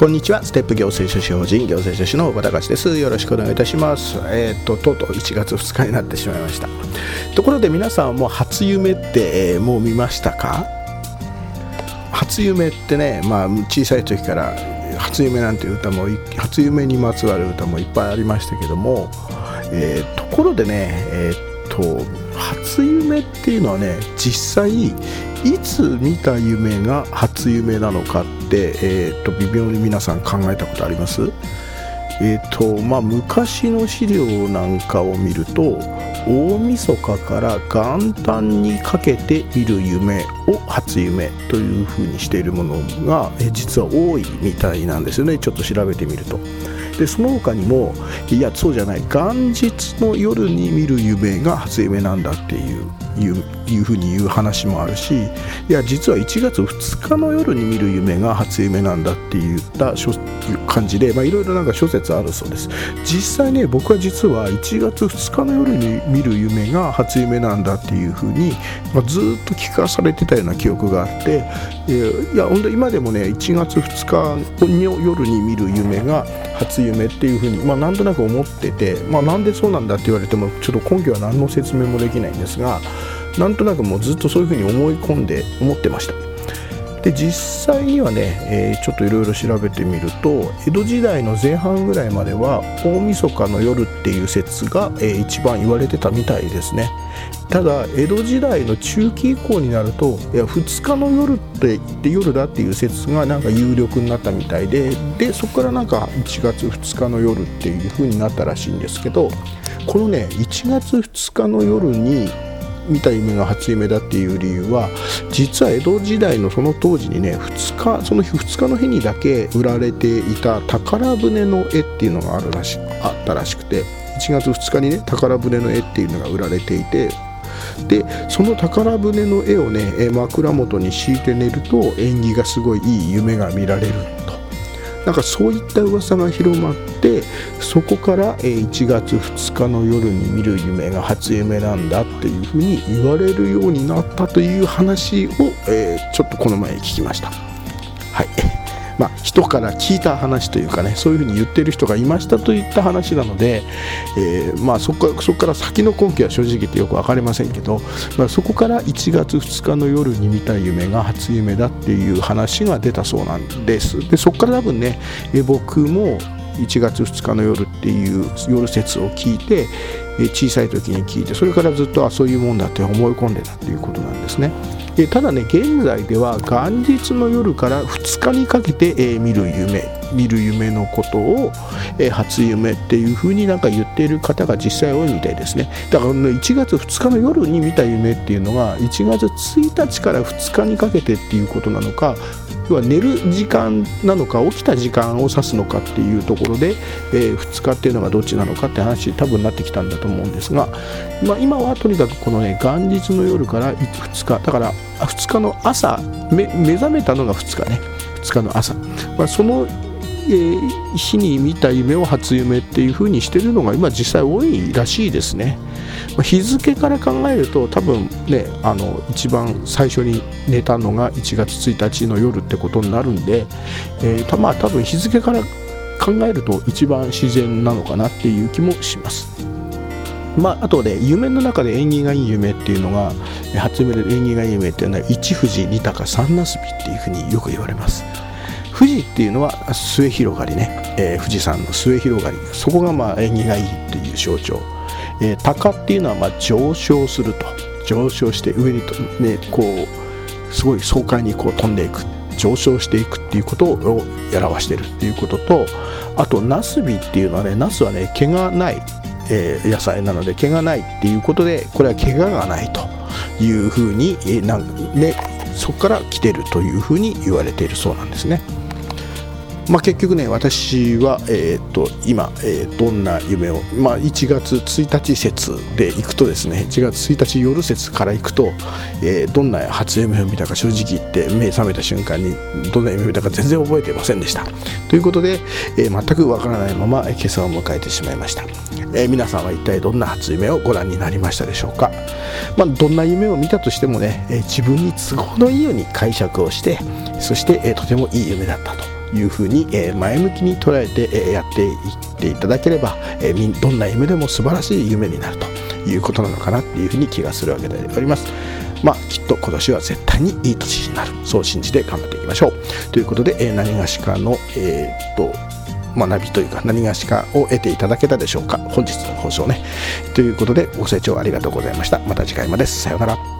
こんにちは。ステップ行政書士法人行政書士の大場隆です。よろしくお願いいたします。えっ、ととうとう1月2日になってしまいました。ところで皆さんはもう初夢って、えー、もう見ましたか？初夢ってねまあ小さい時から初夢なんていう歌も初夢にまつわる歌もいっぱいありましたけども、えー、ところでねえっ、と初夢っていうのはね実際いつ見た夢が初夢なのかって、えーと、微妙に皆さん考えたことあります？えーとまあ、昔の資料なんかを見ると大晦日から元旦にかけて見る夢を初夢というふうにしているものが、え実は多いみたいなんですよねちょっと調べてみると。でその他にもいやそうじゃない。元日の夜に見る夢が初夢なんだっていういういうふうに言う話もあるしいや実は1月2日の夜に見る夢が初夢なんだって言った感じでいろいろなんか諸説あるそうです。実際ね僕は実は1月2日の夜に見る夢が初夢なんだっていうふうに、まあ、ずっと聞かされてたような記憶があっていや本当今でもね1月2日の夜に見る夢が初夢っていうふうに、まあ、なんとなく思ってて、まあ、なんでそうなんだって言われてもちょっと根拠は何の説明もできないんですがなんとなくもうずっとそういうふうに思い込んで思ってました。で実際にはね、えー、ちょっといろいろ調べてみると江戸時代の前半ぐらいまでは大晦日の夜っていう説が、えー、一番言われてたみたいですね。ただ江戸時代の中期以降になるといや2日の夜って言って夜だっていう説がなんか有力になったみたいででそこからなんか1月2日の夜っていう風になったらしいんですけどこのね1月2日の夜に見た夢が初夢だっていう理由は実は江戸時代のその当時にね2日その日2日の日にだけ売られていた宝船の絵っていうのがあるらしあったらしくて1月2日にね宝船の絵っていうのが売られていてでその宝船の絵をね枕元に敷いて寝ると縁起がすごいいい夢が見られると。なんかそういった噂が広まってそこから1月2日の夜に見る夢が初夢なんだっていうふうに言われるようになったという話を、えー、ちょっとこの前聞きました。はいまあ、人から聞いた話というかねそういうふうに言ってる人がいましたといった話なので、えー、まあ、そこそこから先の根拠は正直言ってよく分かりませんけど、まあ、そこから1月2日の夜に見た夢が初夢だっていう話が出たそうなんですでそこから多分ね、え僕も1月2日の夜っていう夜説を聞いて小さい時に聞いてそれからずっとあそういうもんだって思い込んでたっていうことなんですね。ただね現在では元日の夜から2日にかけて、えー、見る夢。見る夢のことを、えー、初夢っていう風になんか言っている方が実際多いみたいですね。だから、ね、1月2日の夜に見た夢っていうのが1月1日から2日にかけてっていうことなのか要は寝る時間なのか起きた時間を指すのかっていうところで、えー、2日っていうのがどっちなのかって話多分なってきたんだと思うんですが、まあ、今はとにかくこのね元日の夜から2日だから2日の朝目覚めたのが2日ね。2日の朝、まあ、そのえー、日に見た夢を初夢っていう風にしてるのが今実際多いらしいですね。日付から考えると多分ねあの一番最初に寝たのが1月1日の夜ってことになるんで、えー、たまあ多分日付から考えると一番自然なのかなっていう気もします。まあ、あとね夢の中で縁起がいい夢っていうのが初夢で縁起がいい夢っていうのは一富士二鷹三なすびっていうふうによく言われます。富士っていうのは末広がりね、えー、富士山の末広がり。そこがまあ縁起がいいっていう象徴。えー、鷹っていうのはま上昇すると。上昇して上にと、ね、こうすごい爽快にこう飛んでいく。上昇していくっていうことを表しているっていうこととあとナスビっていうのはねナスはね毛がない、えー、野菜なので毛がないっていうことでこれは怪我がないというふうに、えー、なんねそこから来てるというふうに言われているそうなんですね。まあ、結局ね私は、えーと、今、えー、どんな夢を、まあ、1月1日説でいくとですね1月1日夜説からいくと、えー、どんな初夢を見たか正直言って目覚めた瞬間にどんな夢を見たか全然覚えていませんでした。ということで、えー、全くわからないまま今朝を迎えてしまいました、え皆さんは一体どんな初夢をご覧になりましたでしょうか、まあ、どんな夢を見たとしてもね、え自分に都合のいいように解釈をしてそして、えとてもいい夢だったと。いうふうに、え前向きに捉えて、えやっていっていただければ、えどんな夢でも素晴らしい夢になるということなのかなっていうふうに気がするわけであります。まあ、きっと今年は絶対にいい年になる。そう信じて頑張っていきましょう。ということで、え何がしかの、えー、っと、学びというか何がしかを得ていただけたでしょうか本日の放送ねということでご清聴ありがとうございましたまた次回までさようなら